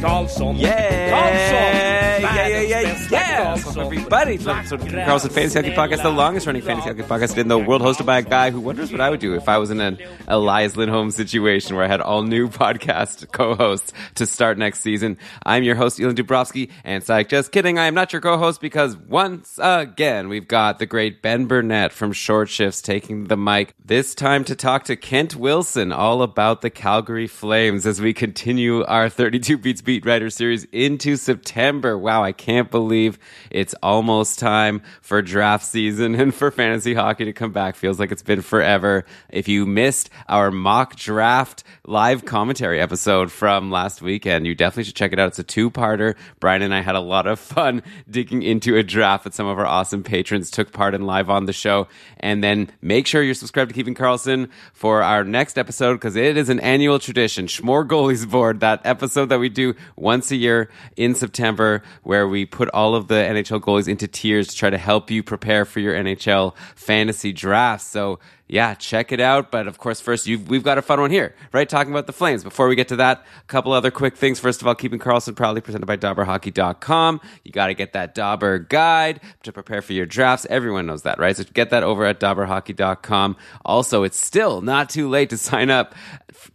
Karlsson, Yay! Karlsson, Yeah, yeah, yeah, världens bästa yeah! Karlsson. Everybody, so Keeping Karlsson Fantasy Hockey Podcast, the longest running fantasy hockey podcast in the world, hosted by a guy who wonders what I would do if I was in an Elias Lindholm situation where I had all new podcast co-hosts to start next season. I'm your host, Elon Dubrovsky, and psych, just kidding, I am not your co-host because once again, we've got the great Ben Burnett from Short Shifts taking the mic, this time to talk to Kent Wilson all about the Calgary Flames as we continue our 32 Beats Beat Writer series into September. Wow, I can't believe it's almost time for draft season and for fantasy hockey to come back. Feels like it's been forever. If you missed our mock draft live commentary episode from last weekend, you definitely should check it out. It's a two-parter. Brian and I had a lot of fun digging into a draft that some of our awesome patrons took part in live on the show. And then make sure you're subscribed to Keeping Karlsson for our next episode because it is an annual tradition. Schmore Goalies Board, that episode that we do once a year in September, where we put all of the NHL goalies into tiers to try to help you prepare for your NHL fantasy drafts. So yeah, check it out. But of course, first, we've got a fun one here, right? Talking about the Flames. Before we get to that, a couple other quick things. First of all, Keeping Karlsson proudly presented by DobberHockey.com. You got to get that Dobber guide to prepare for your drafts. Everyone knows that, right? So get that over at DobberHockey.com. Also, it's still not too late to sign up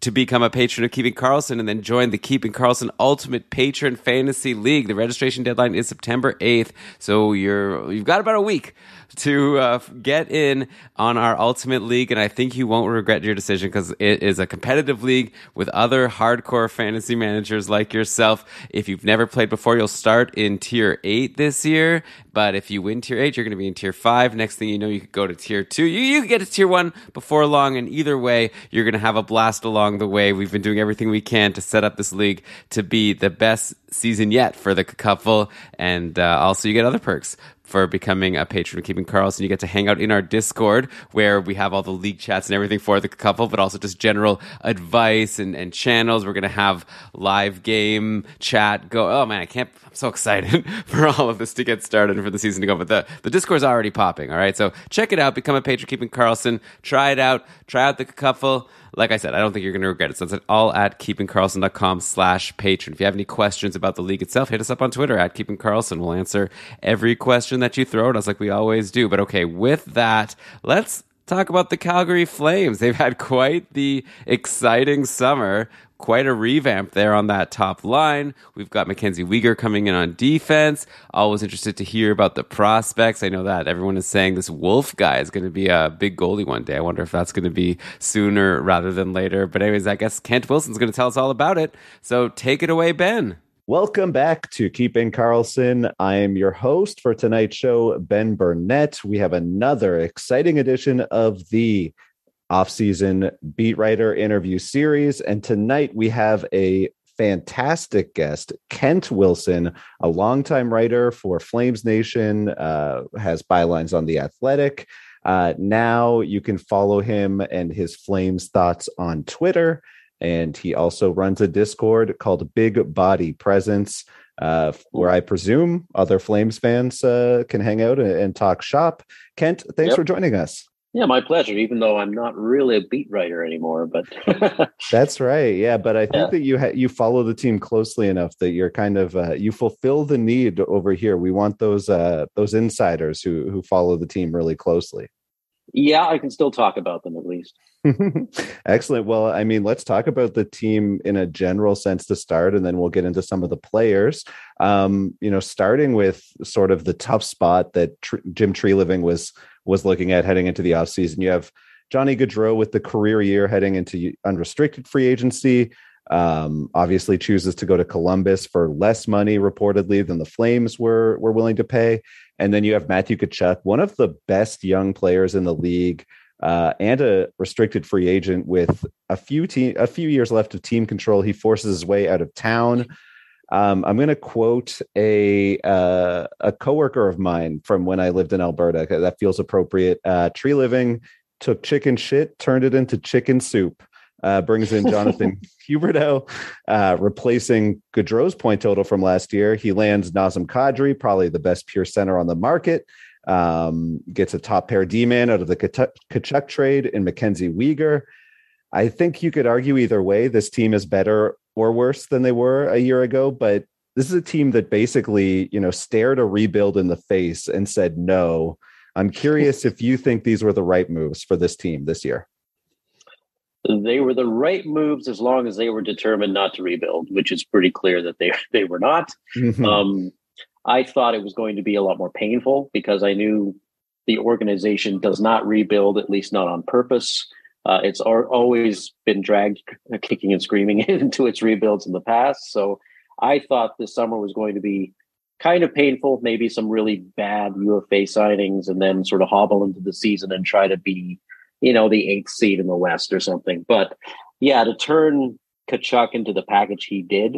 to become a patron of Keeping Karlsson and then join the Keeping Karlsson Ultimate Patron Fantasy League. The registration deadline is September 8th. So you're, you've got about a week to uh, get in on our ultimate league and i think you won't regret your decision because it is a competitive league with other hardcore fantasy managers like yourself. If you've never played before you'll start in tier 8 this year but if you win tier 8 you're going to be in tier 5 next thing you know you could go to tier 2 you, you get to tier 1 before long and either way you're going to have a blast along the way we've been doing everything we can to set up this league to be the best season yet for the couple and uh, also you get other perks for becoming a patron of Keeping Karlsson. You get to hang out in our Discord where we have all the league chats and everything for the couple, but also just general advice and, and channels. We're going to have live game chat go. Oh man, I can't, I'm so excited for all of this to get started for the season to go. But the, the Discord's already popping. All right. So check it out. Become a patron, Keeping Karlsson. Try it out. Try out the couple like I said, I don't think you're going to regret it. So it's all at keepingkarlsson.com slash patron. If you have any questions about the league itself, hit us up on Twitter at Keeping Karlsson. We'll answer every question that you throw at us like we always do. But okay, with that, let's talk about the Calgary Flames. They've had quite the exciting summer. Quite a revamp there on that top line. We've got Mackenzie Weegar coming in on defense. Always interested to hear about the prospects. I know that everyone is saying this Wolf guy is going to be a big goalie one day. I wonder if that's going to be sooner rather than later. But anyways, I guess Kent Wilson's going to tell us all about it. So take it away, Ben. Welcome back to Keeping Karlsson. I am your host for tonight's show, Ben Burnett. We have another exciting edition of the off-season beat writer interview series, and tonight we have a fantastic guest, Kent Wilson, a longtime writer for Flames Nation, uh, has bylines on the Athletic. Uh, now you can follow him and his Flames thoughts on Twitter. And he also runs a Discord called Big Body Presence, uh, where I presume other Flames fans uh, can hang out and, and talk shop. Kent, thanks Yep. for joining us. Yeah, my pleasure. Even though I'm not really a beat writer anymore, but That's right. Yeah, but I think Yeah. that you ha- you follow the team closely enough that you're kind of uh, you fulfill the need over here. We want those uh, those insiders who who follow the team really closely. yeah, I can still talk about them at least. Excellent. Well, I mean, let's talk about the team in a general sense to start, and then we'll get into some of the players. Um, you know, starting with sort of the tough spot that Tr- Jim Treliving was was looking at heading into the offseason. You have Johnny Gaudreau with the career year heading into unrestricted free agency. Um, obviously, chooses to go to Columbus for less money, reportedly, than the Flames were were willing to pay. And then you have Matthew Tkachuk, one of the best young players in the league uh, and a restricted free agent with a few team a few years left of team control. He forces his way out of town. Um, I'm going to quote a uh, a coworker of mine from when I lived in Alberta. That feels appropriate. Uh, Treliving took chicken shit, turned it into chicken soup. Uh, brings in Jonathan Huberdeau, uh, replacing Gaudreau's point total from last year. He lands Nazem Kadri, probably the best pure center on the market. Um, gets a top pair D man out of the Tkachuk trade in Mackenzie Weegar. I think you could argue either way. This team is better or worse than they were a year ago, but this is a team that basically, you know, stared a rebuild in the face and said no. I'm curious if you think these were the right moves for this team this year. They were the right moves as long as they were determined not to rebuild, which is pretty clear that they they were not. Mm-hmm. Um, I thought it was going to be a lot more painful because I knew the organization does not rebuild, at least not on purpose. Uh, it's always been dragged kicking and screaming into its rebuilds in the past. So I thought this summer was going to be kind of painful, maybe some really bad UFA signings, and then sort of hobble into the season and try to be, you know, the eighth seed in the West or something. But yeah, to turn Tkachuk into the package he did,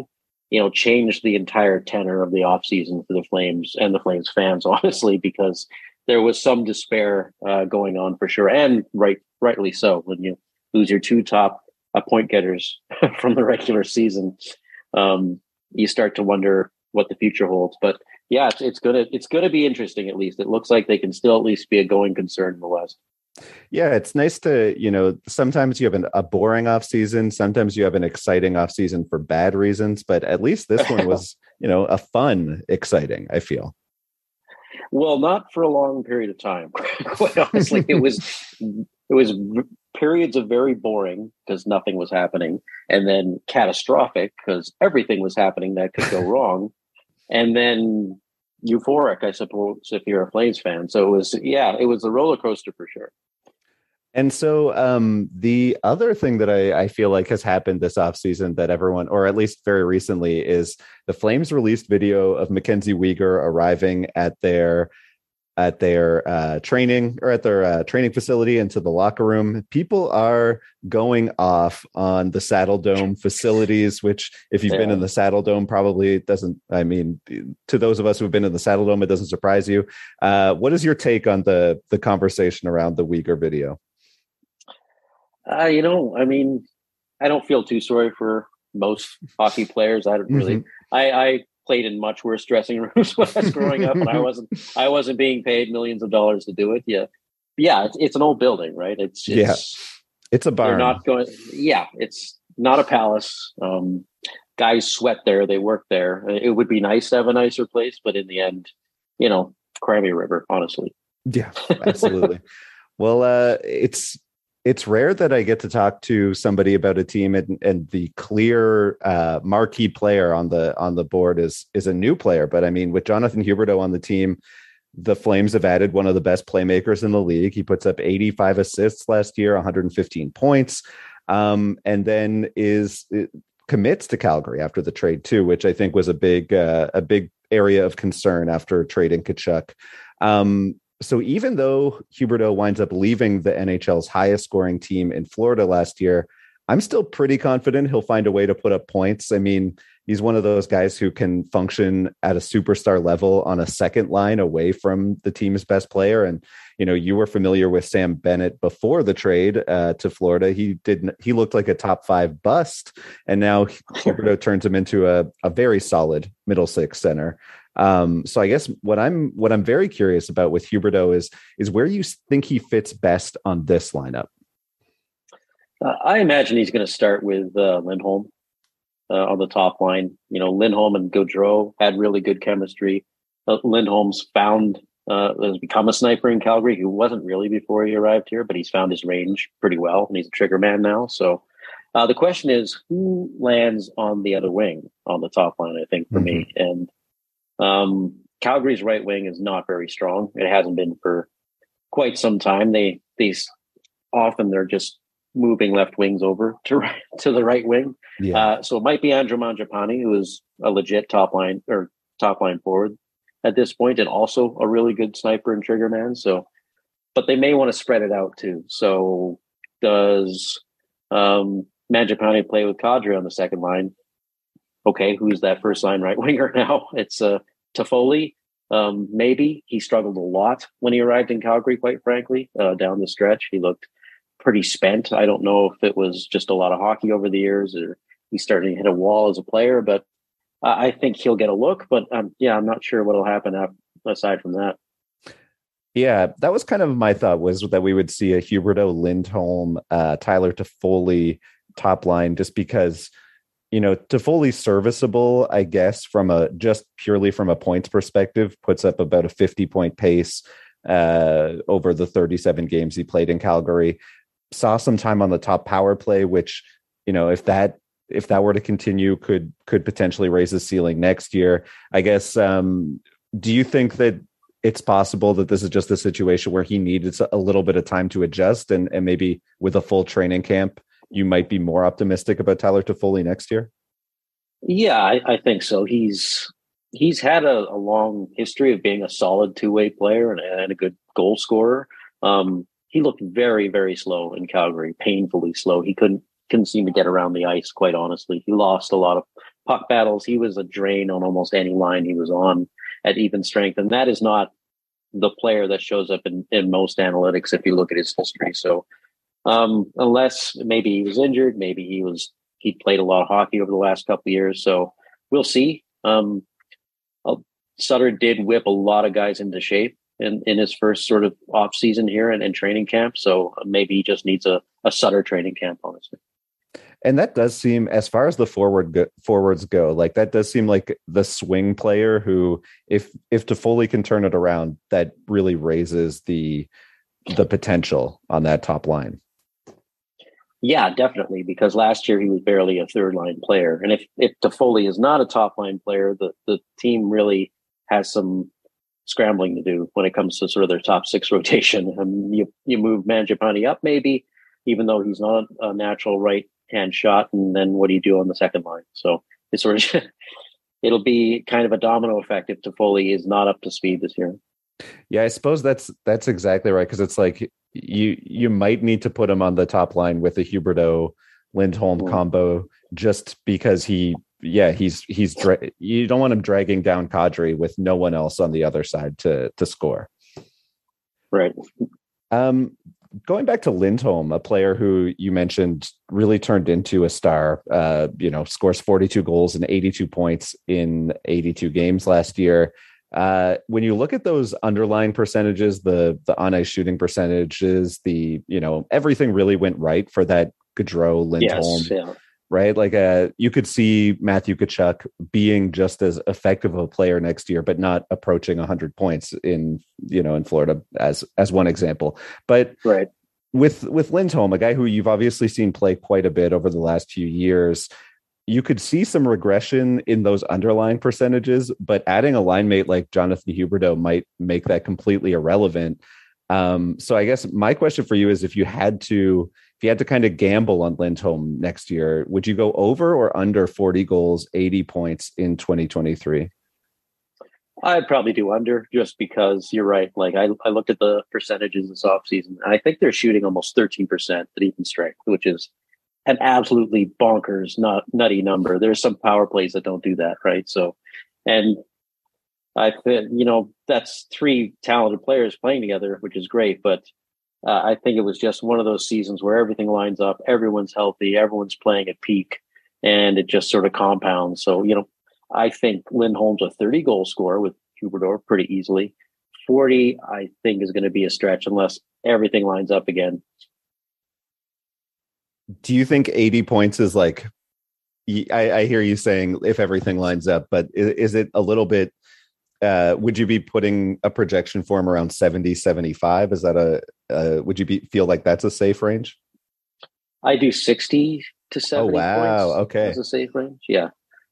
you know, changed the entire tenor of the offseason for the Flames and the Flames fans, honestly, because there was some despair uh, going on for sure, and right, rightly so. When you lose your two top uh, point getters from the regular season, um, you start to wonder what the future holds. But yeah, it's, it's gonna it's gonna be interesting. At least it looks like they can still at least be a going concern in the West. Yeah, it's nice to, you know, sometimes you have an, a boring off season, sometimes you have an exciting off season for bad reasons, but at least this one was, you know, a fun, exciting, I feel. Well, not for a long period of time. Quite honestly, it was it was periods of very boring because nothing was happening, and then catastrophic because everything was happening that could go wrong, and then euphoric, I suppose, if you're a Flames fan. So it was, yeah, it was a roller coaster for sure. And so um, the other thing that I, I, feel like has happened this offseason that everyone, or at least very recently, is the Flames released video of Mackenzie Weegar arriving at their at their uh, training or at their uh, training facility into the locker room. People are going off on the Saddledome facilities, which, if you've yeah. been in the Saddledome, probably doesn't. I mean, to those of us who've been in the Saddledome, it doesn't surprise you. Uh, what is your take on the the conversation around the Weegar video? Uh, you know, I mean, I don't feel too sorry for most hockey players. I don't really. Mm-hmm. I, I played in much worse dressing rooms when I was growing up, and I wasn't I wasn't being paid millions of dollars to do it. Yeah, yeah, it's, it's an old building, right? It's, it's yeah, it's a barn. They're not going. Yeah, it's not a palace. Um, guys sweat there. They work there. It would be nice to have a nicer place, but in the end, you know, Crimey River, honestly. Yeah, absolutely. well, uh, it's it's rare that I get to talk to somebody about a team and, and the clear uh, marquee player on the on the board is is a new player. But I mean, with Jonathan Huberdeau on the team, the Flames have added one of the best playmakers in the league. He puts up 85 assists last year, 115 points, um, and then is commits to Calgary after the trade too, which I think was a big uh, a big area of concern after trading Tkachuk. Um, so even though Huberdeau winds up leaving the NHL's highest scoring team in Florida last year, I'm still pretty confident he'll find a way to put up points. I mean, he's one of those guys who can function at a superstar level on a second line away from the team's best player. And you know, you were familiar with Sam Bennett before the trade uh, to Florida. He didn't. he looked like a top five bust, and now Huberdeau turns him into a, a very solid middle six center. Um, so I guess what I'm what I'm very curious about with Huberdeau is is where you think he fits best on this lineup. Uh, I imagine he's going to start with uh, Lindholm uh, on the top line. You know, Lindholm and Gaudreau had really good chemistry. Uh, Lindholm's found uh, has become a sniper in Calgary, who wasn't really before he arrived here, but he's found his range pretty well, and he's a trigger man now. So uh, the question is, who lands on the other wing on the top line? I think for mm-hmm. me, and um, Calgary's right wing is not very strong. It hasn't been for quite some time. They these often they're just moving left wings over to to the right wing. Yeah. Uh, so it might be Andrew Mangiapane, who is a legit top line or top line forward at this point, and also a really good sniper and trigger man. So, but they may want to spread it out too. So does um, Mangiapane play with Kadri on the second line? okay, who's that first line right winger now? It's uh, Toffoli. Um, maybe he struggled a lot when he arrived in Calgary. Quite frankly, uh, down the stretch, he looked pretty spent. I don't know if it was just a lot of hockey over the years, or he's starting to hit a wall as a player. But I think he'll get a look. But um, yeah, I'm not sure what'll happen aside from that. Yeah, that was kind of my thought was that we would see a Huberdeau, Lindholm, uh, Tyler Toffoli top line, just because you know Toffoli serviceable, I guess, from a just purely from a points perspective, puts up about a 50 point pace uh, over the 37 games he played in Calgary. Saw some time on the top power play, which you know if that if that were to continue could could potentially raise the ceiling next year. I guess. Um, do you think that it's possible that this is just a situation where he needed a little bit of time to adjust and, and maybe with a full training camp you might be more optimistic about Tyler Toffoli next year? Yeah, I, I think so. He's he's had a, a, long history of being a solid two way player and, and, a good goal scorer. Um, he looked very very slow in Calgary, painfully slow. He couldn't couldn't seem to get around the ice. Quite honestly, he lost a lot of puck battles. He was a drain on almost any line he was on at even strength. And that is not the player that shows up in, in most analytics if you look at his history. So um, unless maybe he was injured, maybe he was he played a lot of hockey over the last couple years. So we'll see. Um, uh, Sutter did whip a lot of guys into shape in, in his first sort of off season here and, in training camp. So maybe he just needs a, a Sutter training camp, honestly and that does seem as far as the forward go, forwards go like that does seem like the swing player who if if Toffoli can turn it around that really raises the the potential on that top line. Yeah definitely because last year he was barely a third line player. And if if Toffoli is not a top line player the the team really has some scrambling to do when it comes to sort of their top six rotation. Um, you you move Mangiapane up maybe even though he's not a natural right hand shot, and then what do you do on the second line? So it's sort of it'll be kind of a domino effect if Toffoli is not up to speed this year. Yeah, I suppose that's that's exactly right because it's like you you might need to put him on the top line with the Huberdeau Lindholm mm-hmm. combo just because he yeah he's he's dra- you don't want him dragging down Kadri with no one else on the other side to to score. Right. Um, going back to Lindholm, a player who you mentioned really turned into a star, uh, you know, scores 42 goals and 82 points in 82 games last year. Uh, when you look at those underlying percentages, the the on ice shooting percentages, the you know everything really went right for that Gaudreau Lindholm, yes, yeah. Right? Like uh, you could see Matthew Tkachuk being just as effective of a player next year, but not approaching 100 points in you know in Florida as as one example. But right with with Lindholm, a guy who you've obviously seen play quite a bit over the last few years, you could see some regression in those underlying percentages, but adding a line mate like Jonathan Huberdeau might make that completely irrelevant. Um, so I guess my question for you is if you had to if you had to kind of gamble on Lindholm next year, would you go over or under 40 goals, 80 points in 2023? I'd probably do under just because you're right. Like I, I looked at the percentages this offseason and I think they're shooting almost 13% at even strength, which is an absolutely bonkers, not nutty number. There's some power plays that don't do that, right? So, and I think, you know, that's three talented players playing together, which is great. But uh, I think it was just one of those seasons where everything lines up, everyone's healthy, everyone's playing at peak, and it just sort of compounds. So, you know, I think Lindholm's a 30 goal scorer with Huberdeau pretty easily. 40, I think, is going to be a stretch unless everything lines up again. Do you think 80 points is like, I, I hear you saying if everything lines up, but is, is it a little bit, uh, would you be putting a projection for him around 70, 75? Is that a, uh, would you be feel like that's a safe range? I do 60 to 70 oh, wow. okay. As a safe range. Yeah.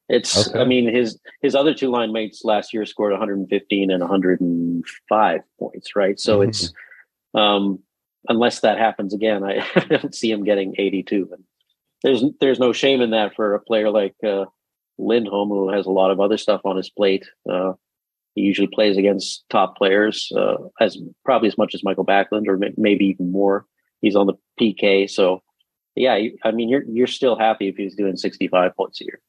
It's, okay. I mean, his his other two line mates last year scored 115 and 105 points, right? So mm-hmm. it's, um, unless that happens again, I, I, don't see him getting 82. And there's there's no shame in that for a player like uh, Lindholm, who has a lot of other stuff on his plate. Uh, he usually plays against top players, uh, as probably as much as Mikael Backlund, or maybe even more. He's on the PK, so yeah. I mean, you're you're still happy if he's doing 65 points a year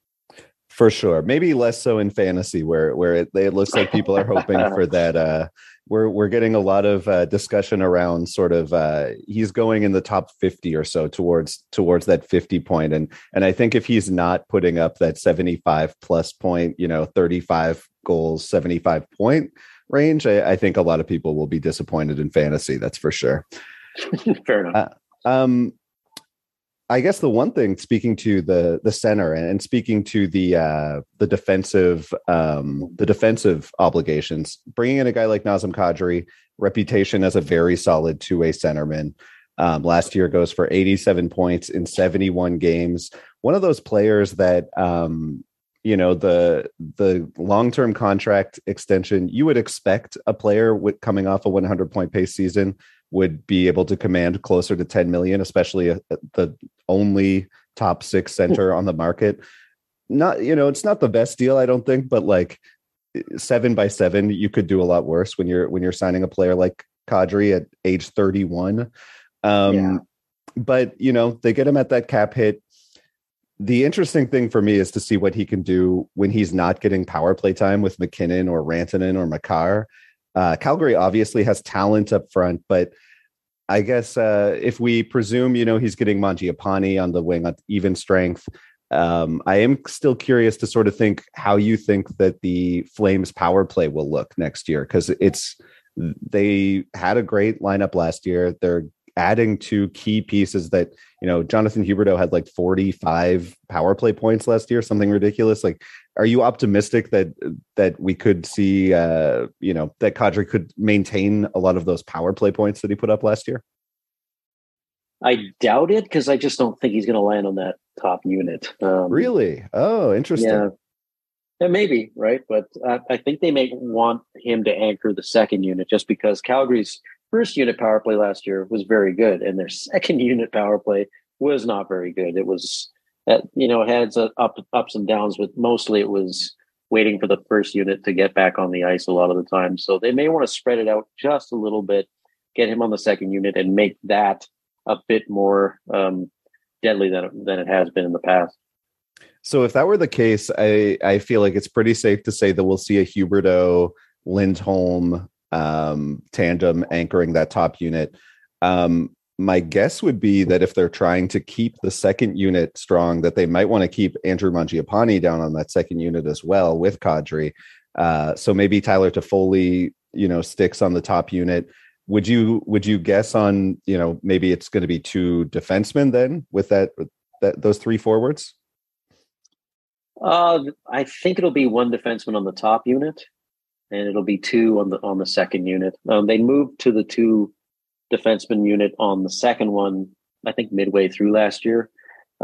for sure. Maybe less so in fantasy, where where it, it looks like people are hoping for that. Uh, we're we're getting a lot of uh, discussion around sort of uh, he's going in the top fifty or so towards towards that fifty point, and and I think if he's not putting up that seventy five plus point, you know, thirty five goals, seventy five point range, I, I, think a lot of people will be disappointed in fantasy. That's for sure. Fair enough. Uh, um, I guess the one thing, speaking to the the center and speaking to the uh, the defensive um, the defensive obligations, bringing in a guy like Nazem Kadri, reputation as a very solid two way centerman. Um, last year goes for 87 points in 71 games. One of those players that um, you know the the long term contract extension. You would expect a player with coming off a 100 point pace season would be able to command closer to 10 million, especially a, uh, the only top six center on the market. Not, you know, it's not the best deal, I don't think, but like seven by seven, you could do a lot worse when you're when you're signing a player like Kadri at age 31. Um, yeah. but you know, they get him at that cap hit. The interesting thing for me is to see what he can do when he's not getting power play time with MacKinnon or Rantanen or Makar uh, Calgary obviously has talent up front, but I guess uh, if we presume, you know, he's getting Mangiapane on the wing at even strength, um, I am still curious to sort of think how you think that the Flames power play will look next year because it's they had a great lineup last year. They're adding two key pieces that you know Jonathan Huberdeau had like 45 power play points last year, something ridiculous. Like are you optimistic that that we could see uh you know that Kadri could maintain a lot of those power play points that he put up last year? I doubt it because I just don't think he's going to land on that top unit. Um, really? Oh, interesting. Yeah. Yeah, maybe right, but I, I think they may want him to anchor the second unit just because Calgary's first unit power play last year was very good, and their second unit power play was not very good. It was you know, had up, ups and downs, but mostly it was waiting for the first unit to get back on the ice a lot of the time. So they may want to spread it out just a little bit, get him on the second unit, and make that a bit more um, deadly than than it has been in the past. So if that were the case, I I feel like it's pretty safe to say that we'll see a Huberdeau Lindholm um, tandem anchoring that top unit. Um, my guess would be that if they're trying to keep the second unit strong, that they might want to keep Andrew Mangiapane down on that second unit as well with Kadri. Uh, so maybe Tyler Toffoli, you know, sticks on the top unit. Would you would you guess on you know maybe it's going to be two defensemen then with that that those three forwards? Uh, I think it'll be one defenseman on the top unit, and it'll be two on the on the second unit. Um, they moved to the two defenseman unit on the second one, I think midway through last year,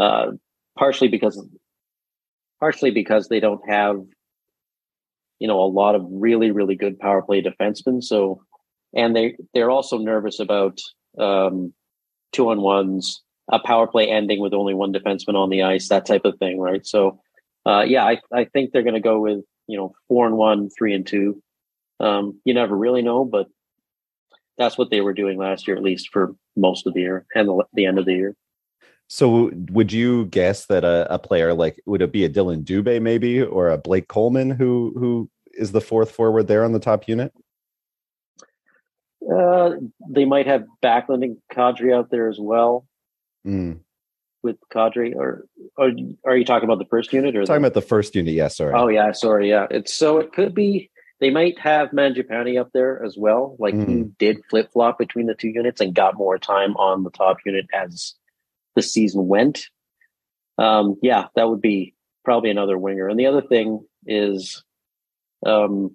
uh, partially because partially because they don't have you know a lot of really really good power play defensemen. So and they they're also nervous about um, two on ones, a power play ending with only one defenseman on the ice, that type of thing, right? So uh, yeah, I I think they're going to go with you know four and one, three and two. Um, you never really know, but that's what they were doing last year, at least for most of the year and the, the end of the year. So, would you guess that a, a, player like would it be a Dillon Dubé maybe or a Blake Coleman who who is the fourth forward there on the top unit? Uh, they might have Backlund and Kadri out there as well. Mm. With Kadri, or, or are you talking about the first unit? Or talking the, about the first unit? Yes. Yeah, sorry. Oh yeah, sorry. Yeah, it's so it could be they might have Mangiapane up there as well. Like mm. he hmm. did flip flop between the two units and got more time on the top unit as the season went. Um, yeah, that would be probably another winger. And the other thing is, um,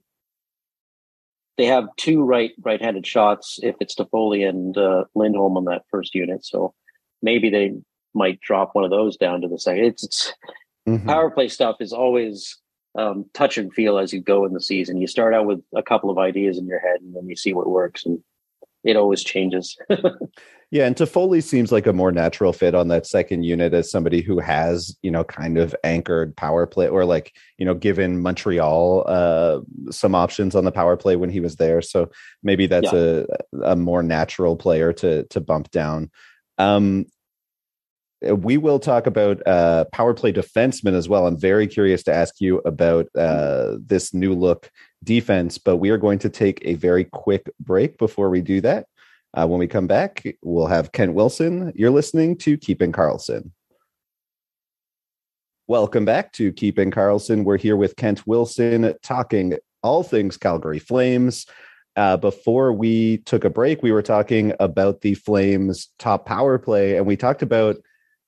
they have two right right-handed shots if it's Toffoli and uh, Lindholm on that first unit. So maybe they might drop one of those down to the second. It's, it's mm-hmm. power play stuff is always um, touch and feel as you go in the season. You start out with a couple of ideas in your head, and then you see what works, and it always changes. yeah, and Toffoli seems like a more natural fit on that second unit as somebody who has, you know, kind of anchored power play or like, you know, given Montreal uh, some options on the power play when he was there. So maybe that's yeah. a a more natural player to to bump down. Um, we will talk about uh, power play defensemen as well. I'm very curious to ask you about uh, this new look defense, but we are going to take a very quick break before we do that. Uh, when we come back, we'll have Kent Wilson. You're listening to Keeping Karlsson. Welcome back to Keeping Karlsson. We're here with Kent Wilson talking all things Calgary Flames. Uh, before we took a break, we were talking about the Flames' top power play, and we talked about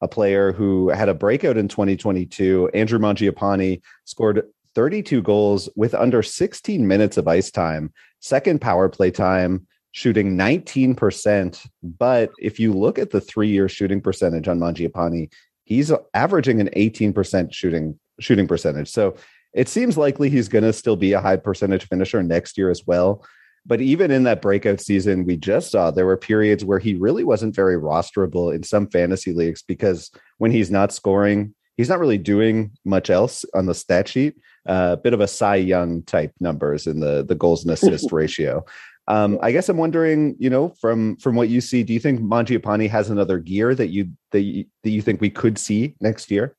a player who had a breakout in 2022. Andrew Mangiapane scored 32 goals with under 16 minutes of ice time, second power play time, shooting 19%. But if you look at the three year shooting percentage on Mangiapane, he's averaging an 18% shooting shooting percentage. So it seems likely he's going to still be a high percentage finisher next year as well. But even in that breakout season we just saw, there were periods where he really wasn't very rosterable in some fantasy leagues because when he's not scoring, he's not really doing much else on the stat sheet. A uh, bit of a Cy Young type numbers in the the goals and assist ratio. Um, I guess I'm wondering, you know, from from what you see, do you think Mangiapane has another gear that you that you, that you think we could see next year?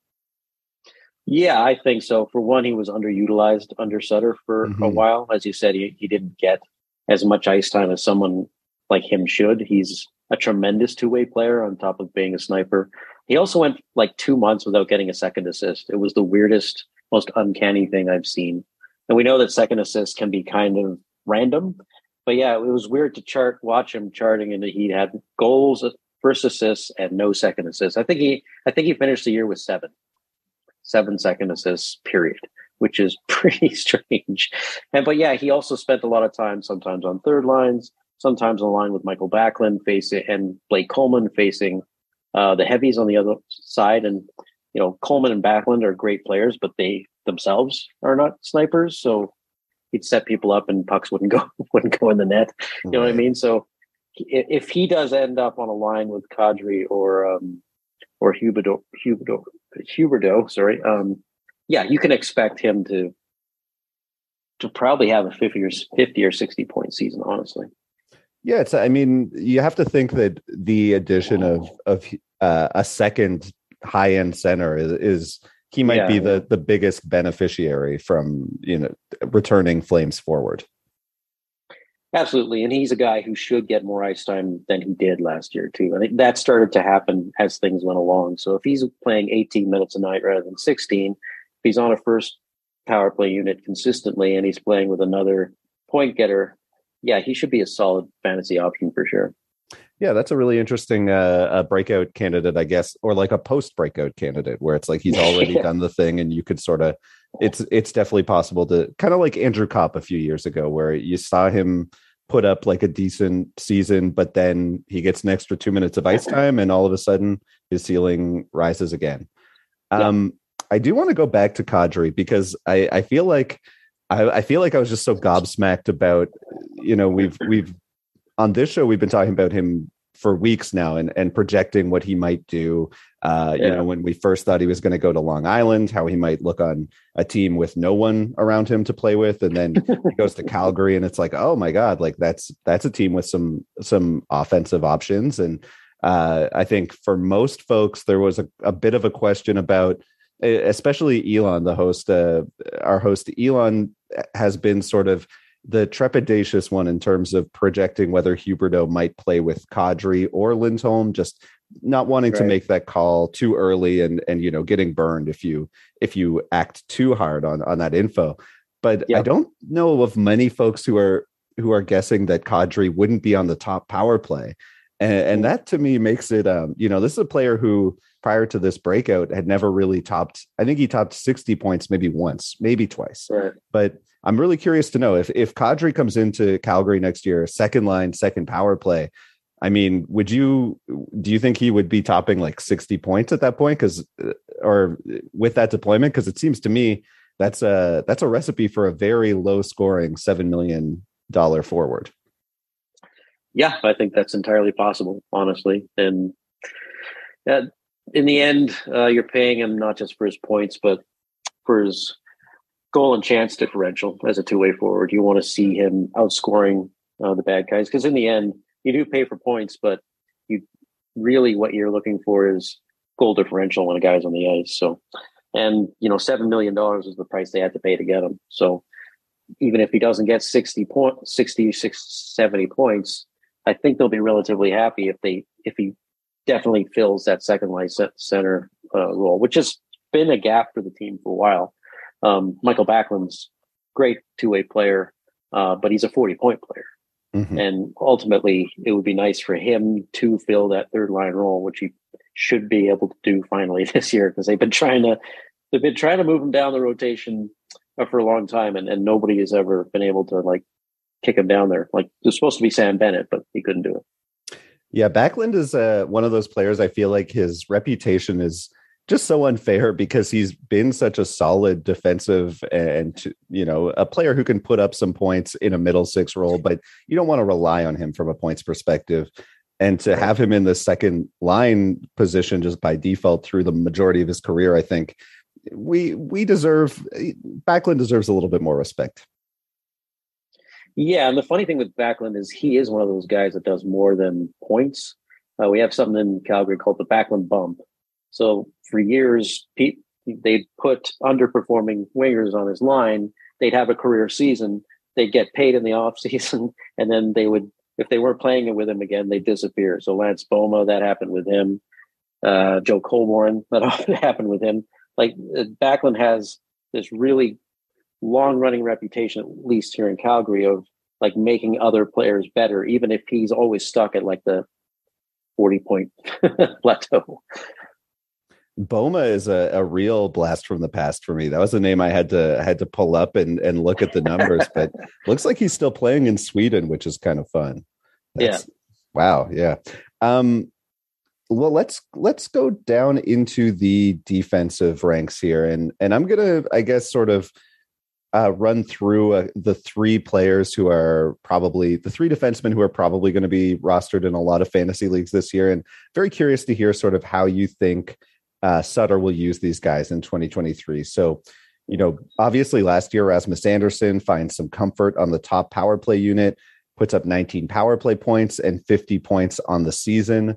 Yeah, I think so. For one, he was underutilized under Sutter for mm-hmm. a while. As you said, he, he didn't get as much ice time as someone like him should. He's a tremendous two way player on top of being a sniper. He also went like two months without getting a second assist. It was the weirdest, most uncanny thing I've seen. And we know that second assists can be kind of random, but yeah, it was weird to chart, watch him charting, and he had goals, first assists, and no second assists. I think he, I think he finished the year with seven, seven second assists. Period, which is pretty strange. And but yeah, he also spent a lot of time, sometimes on third lines, sometimes on line with Mikael Backlund facing and Blake Coleman facing uh, the heavies on the other side. And you know, Coleman and Backlund are great players, but they themselves are not snipers. So he'd set people up and pucks wouldn't go wouldn't go in the net. You know what I mean? So if he does end up on a line with Kadri or um, or Huberdeau, Huberdeau, Huberdeau, sorry, um, yeah, you can expect him to to probably have a 50 or 50 or 60 point season, honestly. Yeah, it's. I mean, you have to think that the addition of of uh, a second high end center is, is he might yeah, be the the biggest beneficiary from you know returning Flames forward. Absolutely, and he's a guy who should get more ice time than he did last year too. I think that started to happen as things went along. So if he's playing 18 minutes a night rather than 16, if he's on a first power play unit consistently and he's playing with another point getter, yeah, he should be a solid fantasy option for sure. Yeah, that's a really interesting uh, breakout candidate, I guess, or like a post breakout candidate where it's like he's already done the thing, and you could sort of, it's it's definitely possible to kind of like Andrew Copp a few years ago, where you saw him put up like a decent season, but then he gets an extra two minutes of ice time, and all of a sudden his ceiling rises again. Um, I do want to go back to Kadri because I, I feel like I, I feel like I was just so gobsmacked about, you know, we've we've on this show, we've been talking about him for weeks now and, and projecting what he might do. Uh, yeah. You know, when we first thought he was going to go to Long Island, how he might look on a team with no one around him to play with, and then he goes to Calgary, and it's like, oh my god, like that's that's a team with some some offensive options. And uh, I think for most folks, there was a, a bit of a question about, especially Elon, the host, uh, our host Elon has been sort of the trepidatious one in terms of projecting whether Huberdeau might play with Kadri or Lindholm, just not wanting right. to make that call too early and and you know getting burned if you if you act too hard on on that info. But yep. I don't know of many folks who are who are guessing that Kadri wouldn't be on the top power play. And, and that to me makes it um, you know, this is a player who prior to this breakout had never really topped I think he topped 60 points maybe once, maybe twice. Right. But I'm really curious to know if if Kadri comes into Calgary next year, second line, second power play. I mean, would you do you think he would be topping like 60 points at that point? Because uh, or with that deployment, because it seems to me that's a that's a recipe for a very low scoring seven million dollar forward. Yeah, I think that's entirely possible, honestly. And uh, in the end, uh, you're paying him not just for his points, but for his goal and chance differential as a two way forward. You want to see him outscoring uh, the bad guys because in the end, you do pay for points, but you really what you're looking for is goal differential when a guy's on the ice. So, and you know, seven million dollars is the price they had to pay to get him. So, even if he doesn't get 60 point 66 70 points i think they'll be relatively happy if they if he definitely fills that second line center uh, role which has been a gap for the team for a while um, mikael backlund's great two-way player uh, but he's a 40 point player mm-hmm. and ultimately it would be nice for him to fill that third line role which he should be able to do finally this year because they've been trying to they've been trying to move him down the rotation uh, for a long time, and, and nobody has ever been able to like kick him down there. Like it was supposed to be Sam Bennett, but he couldn't do it. Yeah, Backlund is uh, one of those players. I feel like his reputation is just so unfair because he's been such a solid defensive and you know a player who can put up some points in a middle six role, but you don't want to rely on him from a points perspective. And to have him in the second line position just by default through the majority of his career, I think we we deserve Backlund deserves a little bit more respect. Yeah, and the funny thing with Backlund is he is one of those guys that does more than points. Uh, we have something in Calgary called the Backlund bump. So for years, they'd put underperforming wingers on his line. They'd have a career season. They'd get paid in the off season, and then they would, if they weren't playing it with him again, they'd disappear. So Lance Bouma, that happened with him. Uh, Joe Colborne, that often happened with him like uh, Backlund has this really long running reputation, at least here in Calgary, of like making other players better, even if he's always stuck at like the 40 point plateau. Bouma is a, a real blast from the past for me. That was a name I had to had to pull up and, and look at the numbers, but looks like he's still playing in Sweden, which is kind of fun. That's, yeah. Wow. Yeah. Um, well let's let's go down into the defensive ranks here and and i'm gonna i guess sort of uh, run through uh, the three players who are probably the three defensemen who are probably going to be rostered in a lot of fantasy leagues this year and very curious to hear sort of how you think uh, sutter will use these guys in 2023 so you know obviously last year rasmus Andersson finds some comfort on the top power play unit puts up 19 power play points and 50 points on the season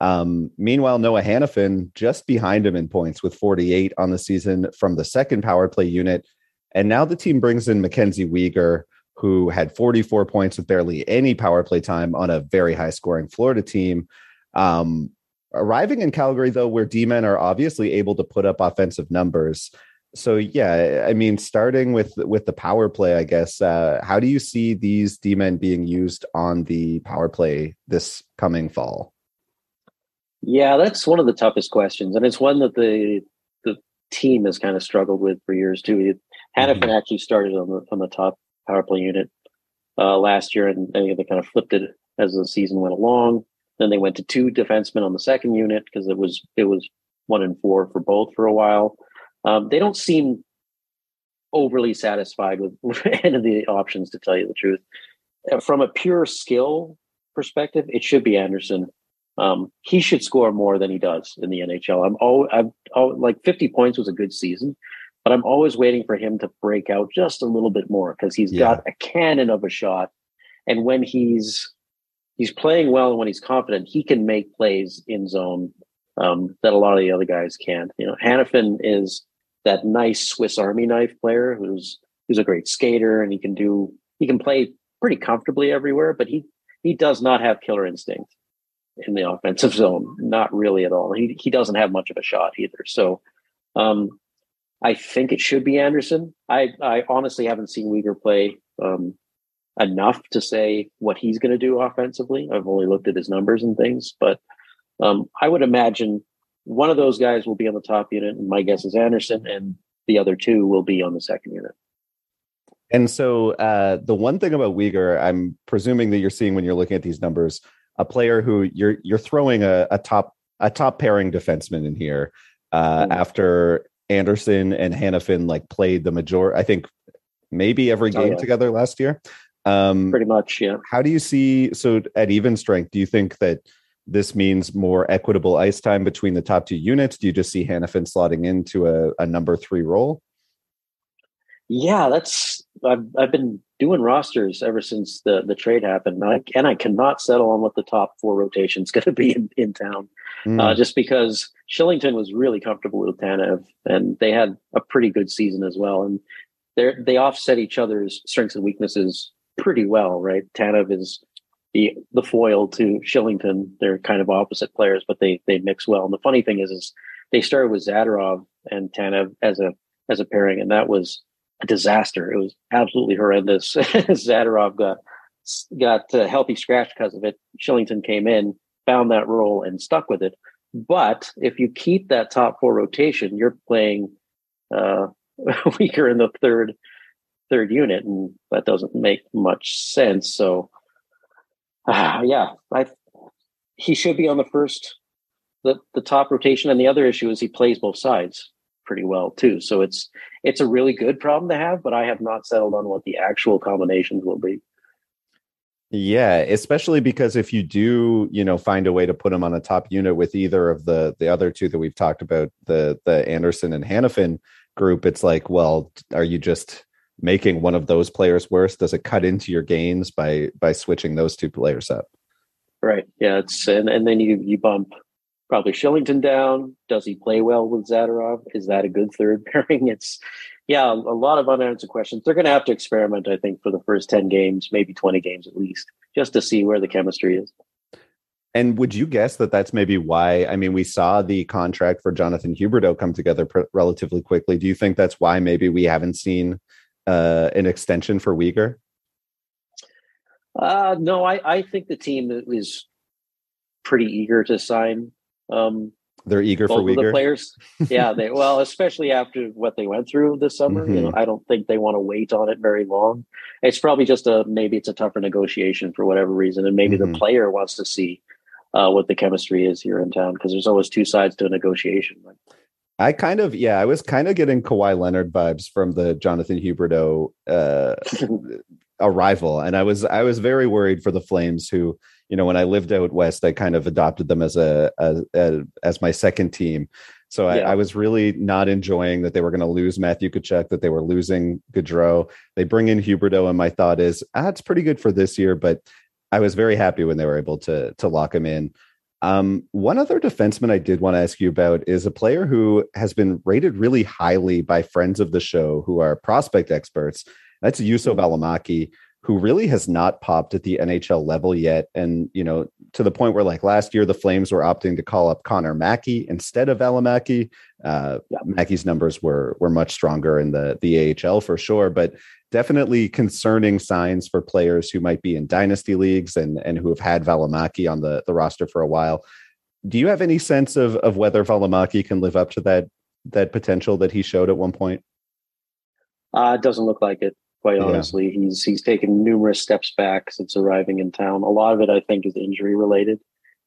um, meanwhile, Noah Hanifin just behind him in points with 48 on the season from the second power play unit. And now the team brings in Mackenzie Weegar, who had 44 points with barely any power play time on a very high scoring Florida team. Um, arriving in Calgary, though, where D men are obviously able to put up offensive numbers. So yeah, I mean, starting with with the power play, I guess. Uh, how do you see these D men being used on the power play this coming fall? Yeah, that's one of the toughest questions, and it's one that the the team has kind of struggled with for years too. Hanifin mm-hmm. actually started on the on the top power play unit uh, last year, and they kind of flipped it as the season went along. Then they went to two defensemen on the second unit because it was it was one and four for both for a while. Um, they don't seem overly satisfied with, with any of the options, to tell you the truth. Uh, from a pure skill perspective, it should be Andersson. um, he should score more than he does in the NHL. I'm all I'm all, like 50 points was a good season, but I'm always waiting for him to break out just a little bit more because he's yeah. got a cannon of a shot, and when he's he's playing well and when he's confident, he can make plays in zone um, that a lot of the other guys can't. You know, Hanifin is that nice Swiss Army knife player who's who's a great skater and he can do he can play pretty comfortably everywhere, but he he does not have killer instinct in the offensive zone. Not really at all. He he doesn't have much of a shot either. So um, I think it should be Andersson. I I honestly haven't seen Weegar play um, enough to say what he's going to do offensively. I've only looked at his numbers and things, but um, I would imagine one of those guys will be on the top unit, and my guess is Andersson, and the other two will be on the second unit. And so, uh, the one thing about Weegar, I'm presuming that you're seeing when you're looking at these numbers, a player who you're you're throwing a, a top a top pairing defenseman in here uh, mm. after Andersson and Hanifin like played the major. I think maybe every oh, game oh, yeah. together last year. Um, Pretty much, yeah. How do you see? So at even strength, do you think that this means more equitable ice time between the top two units? Do you just see Hanifin slotting into a, a number three role? Yeah, that's I've I've been doing rosters ever since the the trade happened, and I, and I cannot settle on what the top four rotation is going to be in, in town, mm. uh, just because Kylington was really comfortable with Tanev, and they had a pretty good season as well, and they they offset each other's strengths and weaknesses pretty well, right? Tanev is the the foil to Kylington. They're kind of opposite players, but they they mix well. And the funny thing is, is they started with Zadorov and Tanev as a as a pairing, and that was a disaster. It was absolutely horrendous. Zadorov got got a healthy scratch because of it. Kylington came in, found that role, and stuck with it. But if you keep that top four rotation, you're playing uh, weaker in the third third unit, and that doesn't make much sense. So, uh, yeah, I he should be on the first the the top rotation. And the other issue is he plays both sides pretty well too. So it's it's a really good problem to have, but I have not settled on what the actual combinations will be. Yeah, especially because if you do, you know, find a way to put him on a top unit with either of the the other two that we've talked about, the the Andersson and Hanifin group, it's like, well, are you just making one of those players worse? Does it cut into your gains by by switching those two players up? Right. Yeah. It's and, and then you you bump probably Kylington down. Does he play well with Zadorov? Is that a good third pairing? It's yeah, a lot of unanswered questions. They're going to have to experiment, I think, for the first ten games, maybe twenty games at least, just to see where the chemistry is. And would you guess that that's maybe why? I mean, we saw the contract for Jonathan Huberdeau come together pr- relatively quickly. Do you think that's why maybe we haven't seen uh, an extension for Weegar? Uh, no, I, I think the team is pretty eager to sign um, They're eager for Weegar. The players, yeah, they well, especially after what they went through this summer. Mm-hmm. You know, I don't think they want to wait on it very long. It's probably just a maybe it's a tougher negotiation for whatever reason, and maybe mm-hmm. the player wants to see uh, what the chemistry is here in town because there's always two sides to a negotiation. I kind of, yeah, I was kind of getting Kawhi Leonard vibes from the Jonathan Huberdeau uh, arrival, and I was I was very worried for the Flames who you know when I lived out west, I kind of adopted them as a as, as my second team. So I, yeah. I, was really not enjoying that they were going to lose Matthew Tkachuk, that they were losing Gaudreau. They bring in Huberdeau, and my thought is, ah, it's pretty good for this year. But I was very happy when they were able to to lock him in. Um, one other defenseman I did want to ask you about is a player who has been rated really highly by friends of the show who are prospect experts. That's Juuso Valimaki who really has not popped at the NHL level yet. And, you know, to the point where like last year, the Flames were opting to call up Connor Mackey instead of Valimaki. Uh, yeah. Mackey's numbers were, were much stronger in the, the AHL for sure, but definitely concerning signs for players who might be in dynasty leagues and, and who have had Valimaki on the, the roster for a while. Do you have any sense of, of whether Valimaki can live up to that, that potential that he showed at one point? Uh, it doesn't look like it. Quite honestly, yeah. he's he's taken numerous steps back since arriving in town. A lot of it, I think, is injury related,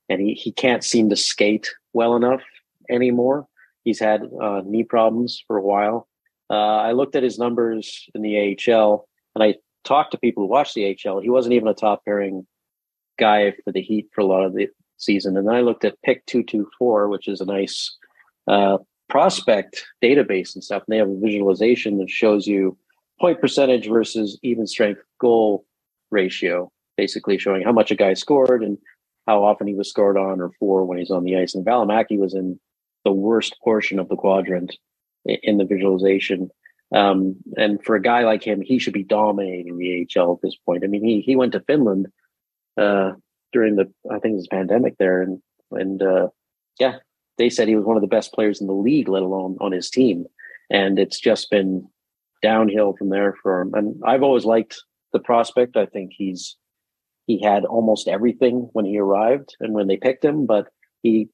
and he he can't seem to skate well enough anymore. He's had uh, knee problems for a while. Uh, I looked at his numbers in the AHL, and I talked to people who watch the AHL. He wasn't even a top pairing guy for the Heat for a lot of the season. And then I looked at Pick Two Two Four, which is a nice uh, prospect database and stuff. And they have a visualization that shows you point percentage versus even strength goal ratio, basically showing how much a guy scored and how often he was scored on or for when he's on the ice. And Valimaki was in the worst portion of the quadrant in the visualization. Um, and for a guy like him, he should be dominating the AHL at this point. I mean, he he went to Finland uh, during the I think it was pandemic there, and and uh, yeah, they said he was one of the best players in the league, let alone on his team. And it's just been downhill from there for him. And I've always liked the prospect. I think he's he had almost everything when he arrived and when they picked him, but he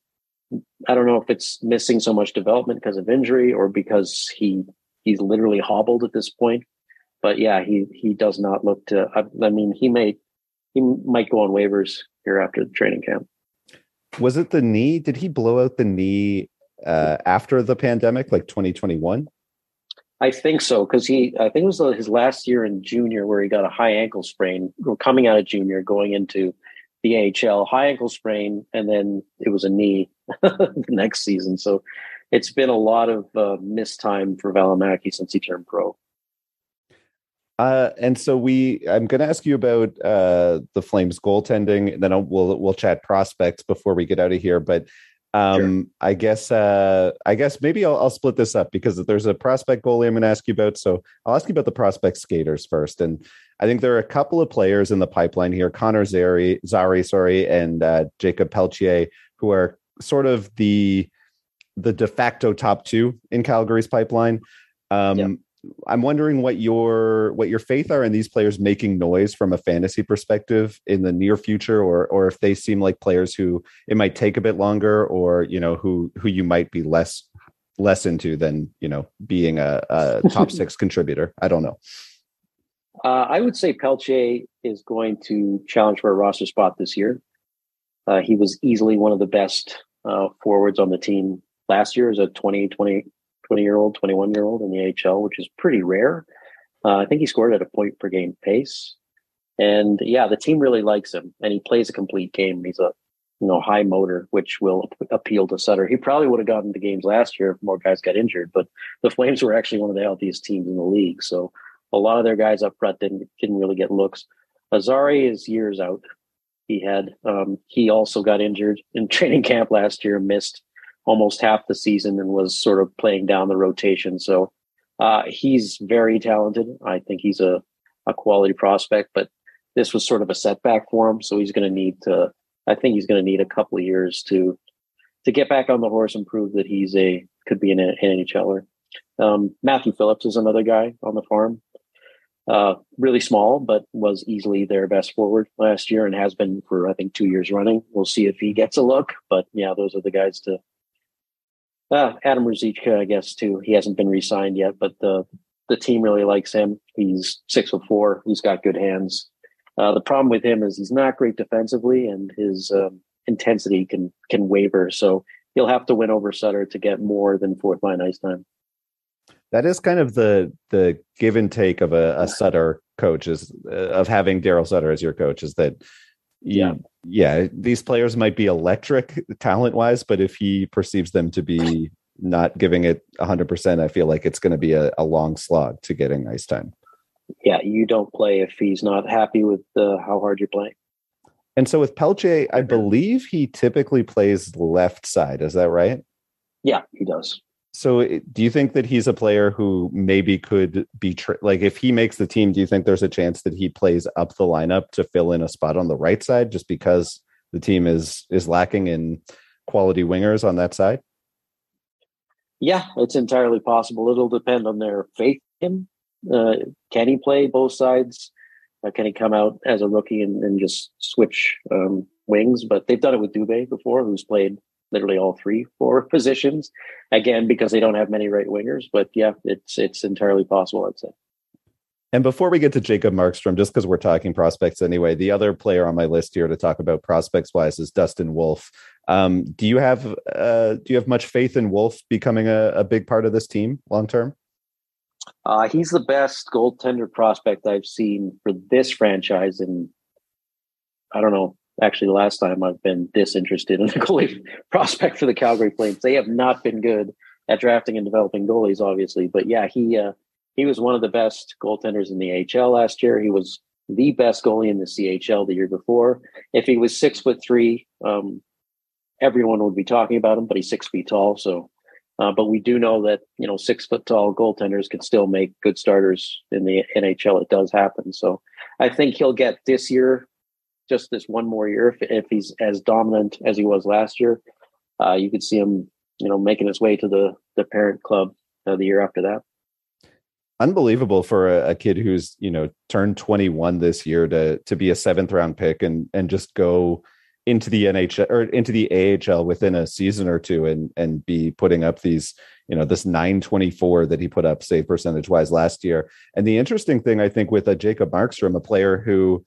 I don't know if it's missing so much development because of injury or because he he's literally hobbled at this point. But yeah, he he does not look to. I, I mean, he may he might go on waivers here after the training camp. Was it the knee? Did he blow out the knee uh, after the pandemic, like 2021? I think so because he, I think it was his last year in junior where he got a high ankle sprain coming out of junior, going into the AHL, high ankle sprain, and then it was a knee the next season. So it's been a lot of uh, missed time for Valimaki since he turned pro. Uh, and so we, I'm going to ask you about uh, the Flames goaltending, and then I'll, we'll we'll chat prospects before we get out of here. But um, sure. I guess uh, I guess maybe I'll, I'll, split this up because there's a prospect goalie I'm going to ask you about. So I'll ask you about the prospect skaters first, and I think there are a couple of players in the pipeline here: Connor Zary, Zary, sorry, and uh, Jakob Pelletier, who are sort of the the de facto top two in Calgary's pipeline. Um, yep. I'm wondering what your what your faith are in these players making noise from a fantasy perspective in the near future, or or if they seem like players who it might take a bit longer, or you know who who you might be less less into than you know being a, a top six contributor. I don't know. Uh, I would say Pelletier is going to challenge for a roster spot this year. Uh, he was easily one of the best uh, forwards on the team last year as a 20, 20, 20 year old, 21 year old in the AHL, which is pretty rare. Uh, I think he scored at a point per game pace. And yeah, the team really likes him and he plays a complete game. He's a, you know, high motor, which will appeal to Sutter. He probably would have gotten the games last year if more guys got injured, but the Flames were actually one of the healthiest teams in the league. So a lot of their guys up front didn't, didn't really get looks. Zary is years out. He had, um, he also got injured in training camp last year, missed almost half the season and was sort of playing down the rotation. So uh, he's very talented. I think he's a, a quality prospect, but this was sort of a setback for him. So he's going to need to, I think he's going to need a couple of years to, to get back on the horse and prove that he's a, could be an, an NHLer. Um, Matthew Phillips is another guy on the farm. Uh, really small, but was easily their best forward last year and has been for, I think, two years running. We'll see if he gets a look, but yeah, those are the guys to, uh, Adam Ruzicka, I guess too. He hasn't been re-signed yet, but the the team really likes him. He's six foot four. He's got good hands. Uh, the problem with him is he's not great defensively, and his um, intensity can can waver. So he'll have to win over Sutter to get more than fourth line ice time. That is kind of the the give and take of a, a Sutter coach is uh, of having Daryl Sutter as your coach is that yeah. Yeah. These players might be electric talent wise but if he perceives them to be not giving it 100% i feel like it's going to be a, a, long slog to getting ice time. Yeah you don't play if he's not happy with uh, how hard you're playing. And so with Pelletier, i believe he typically plays left side is that right? Yeah he does so, do you think that he's a player who maybe could be tra- like if he makes the team? Do you think there's a chance that he plays up the lineup to fill in a spot on the right side, just because the team is is lacking in quality wingers on that side? Yeah, it's entirely possible. It'll depend on their faith in him. Uh, can he play both sides? Uh, can he come out as a rookie and, and just switch um, wings? But they've done it with Dubé before, who's played literally all three four positions. Again because they don't have many right wingers but yeah it's it's entirely possible i'd say. And before we get to jacob markstrom just because we're talking prospects anyway the other player on my list here to talk about prospects wise is dustin wolf. Um, do you have uh, do you have much faith in wolf becoming a, a big part of this team long term uh, he's the best goaltender prospect i've seen for this franchise in i don't know actually last time I've been disinterested in the goalie prospect for the Calgary Flames. They have not been good at drafting and developing goalies, obviously. But yeah, he uh, he was one of the best goaltenders in the AHL last year. He was the best goalie in the CHL the year before. If he was six foot three, um, everyone would be talking about him. But he's six feet tall, so. Uh, but we do know that you know six foot tall goaltenders can still make good starters in the NHL. It does happen. So I think he'll get this year just this one more year, if, if he's as dominant as he was last year, uh, you could see him, you know, making his way to the the parent club uh, the year after that. Unbelievable for a, a, kid who's you know turned 21 this year to to be a seventh round pick and and just go into the NHL or into the AHL within a season or two and and be putting up these you know this 924 that he put up save percentage wise last year. And the interesting thing I think with a Jacob Markstrom, a player who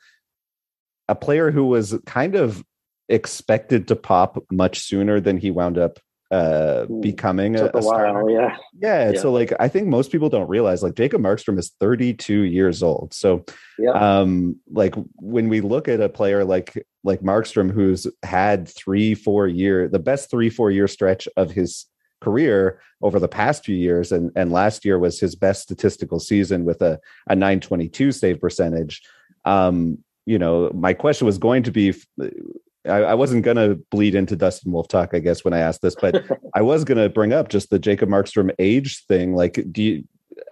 a player who was kind of expected to pop much sooner than he wound up uh becoming a, a, while, yeah. yeah. yeah so like i think most people don't realize like jacob markstrom is 32 years old so yeah. um like when we look at a player like like markstrom who's had three four year the best three four year stretch of his career over the past few years. And, and last year was his best statistical season with a, a 922 save percentage. Um, you know, my question was going to be I, I wasn't going to bleed into Dustin Wolf talk, I guess, when I asked this, but I was going to bring up just the Jacob Markstrom age thing. Like, do you,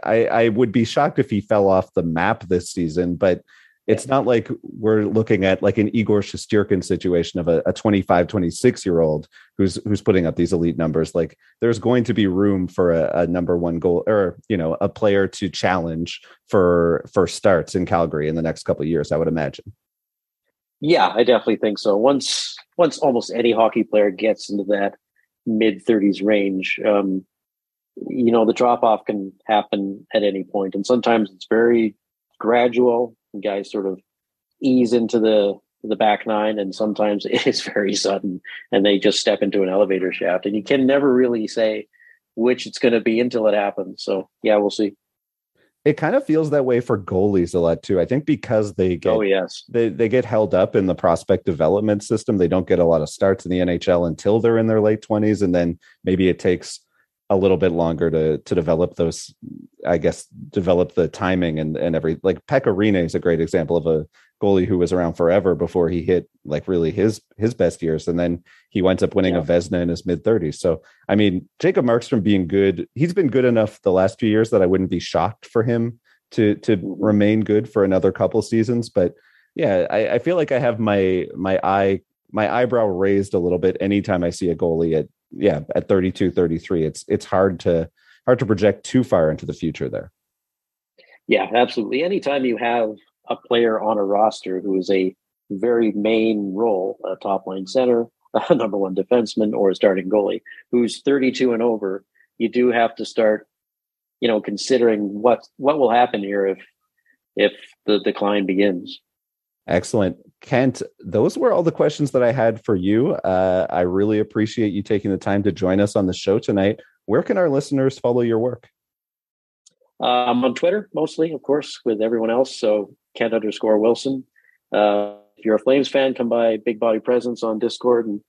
I, I would be shocked if he fell off the map this season, but it's not like we're looking at like an Igor Shesterkin situation of a, a 25, 26 year old who's who's putting up these elite numbers. Like there's going to be room for a, a, number one goal or you know a player to challenge for for starts in Calgary in the next couple of years. I would imagine. Yeah, I definitely think so. Once once almost any hockey player gets into that mid 30s range, um, you know the drop off can happen at any point, and sometimes it's very gradual. Guys sort of ease into the the back nine, and sometimes it's very sudden, and they just step into an elevator shaft, and you can never really say which it's going to be until it happens. So yeah, we'll see. It kind of feels that way for goalies a lot too. I think because they get oh yes they they get held up in the prospect development system. They don't get a lot of starts in the NHL until they're in their late twenties, and then maybe it takes a little bit longer to to develop those. I guess develop the timing and and every like Pekka is a great example of a goalie who was around forever before he hit like really his his best years and then he winds up winning yeah. a Vezina in his mid 30s. So I mean Jacob Markstrom being good, he's been good enough the last few years that I wouldn't be shocked for him to to mm-hmm. remain good for another couple seasons. But yeah, I, I feel like I have my my eye my eyebrow raised a little bit anytime I see a goalie at yeah at 32 33 it's it's hard to hard to project too far into the future there yeah absolutely anytime you have a player on a roster who is a very main role, a top line center, a number one defenseman, or a starting goalie who's 32 and over, you do have to start, you know, considering what what will happen here if if the decline begins. Excellent. Kent, those were all the questions that I had for you. Uh, I really appreciate you taking the time to join us on the show tonight. Where can our listeners follow your work? Uh, I'm on Twitter mostly, of course, with everyone else. So Kent underscore Wilson. Uh, if you're a Flames fan, come by Big Body Presence on Discord and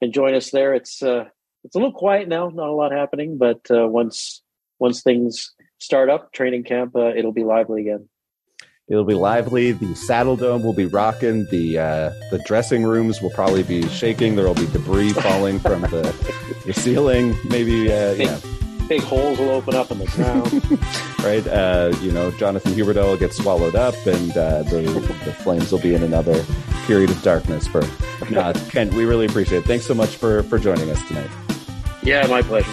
and join us there. It's uh, it's a little quiet now, not a lot happening, but uh, once once things start up, training camp, uh, it'll be lively again. It'll be lively. The Saddledome will be rocking. The uh, the dressing rooms will probably be shaking. There will be debris falling from the, the ceiling. Maybe uh, yeah big holes will open up in the ground. right? Uh, you know, Jonathan Huberdeau will get swallowed up, and uh, the the flames will be in another period of darkness. For uh, Kent, we really appreciate it. Thanks so much for for joining us tonight. Yeah, my pleasure.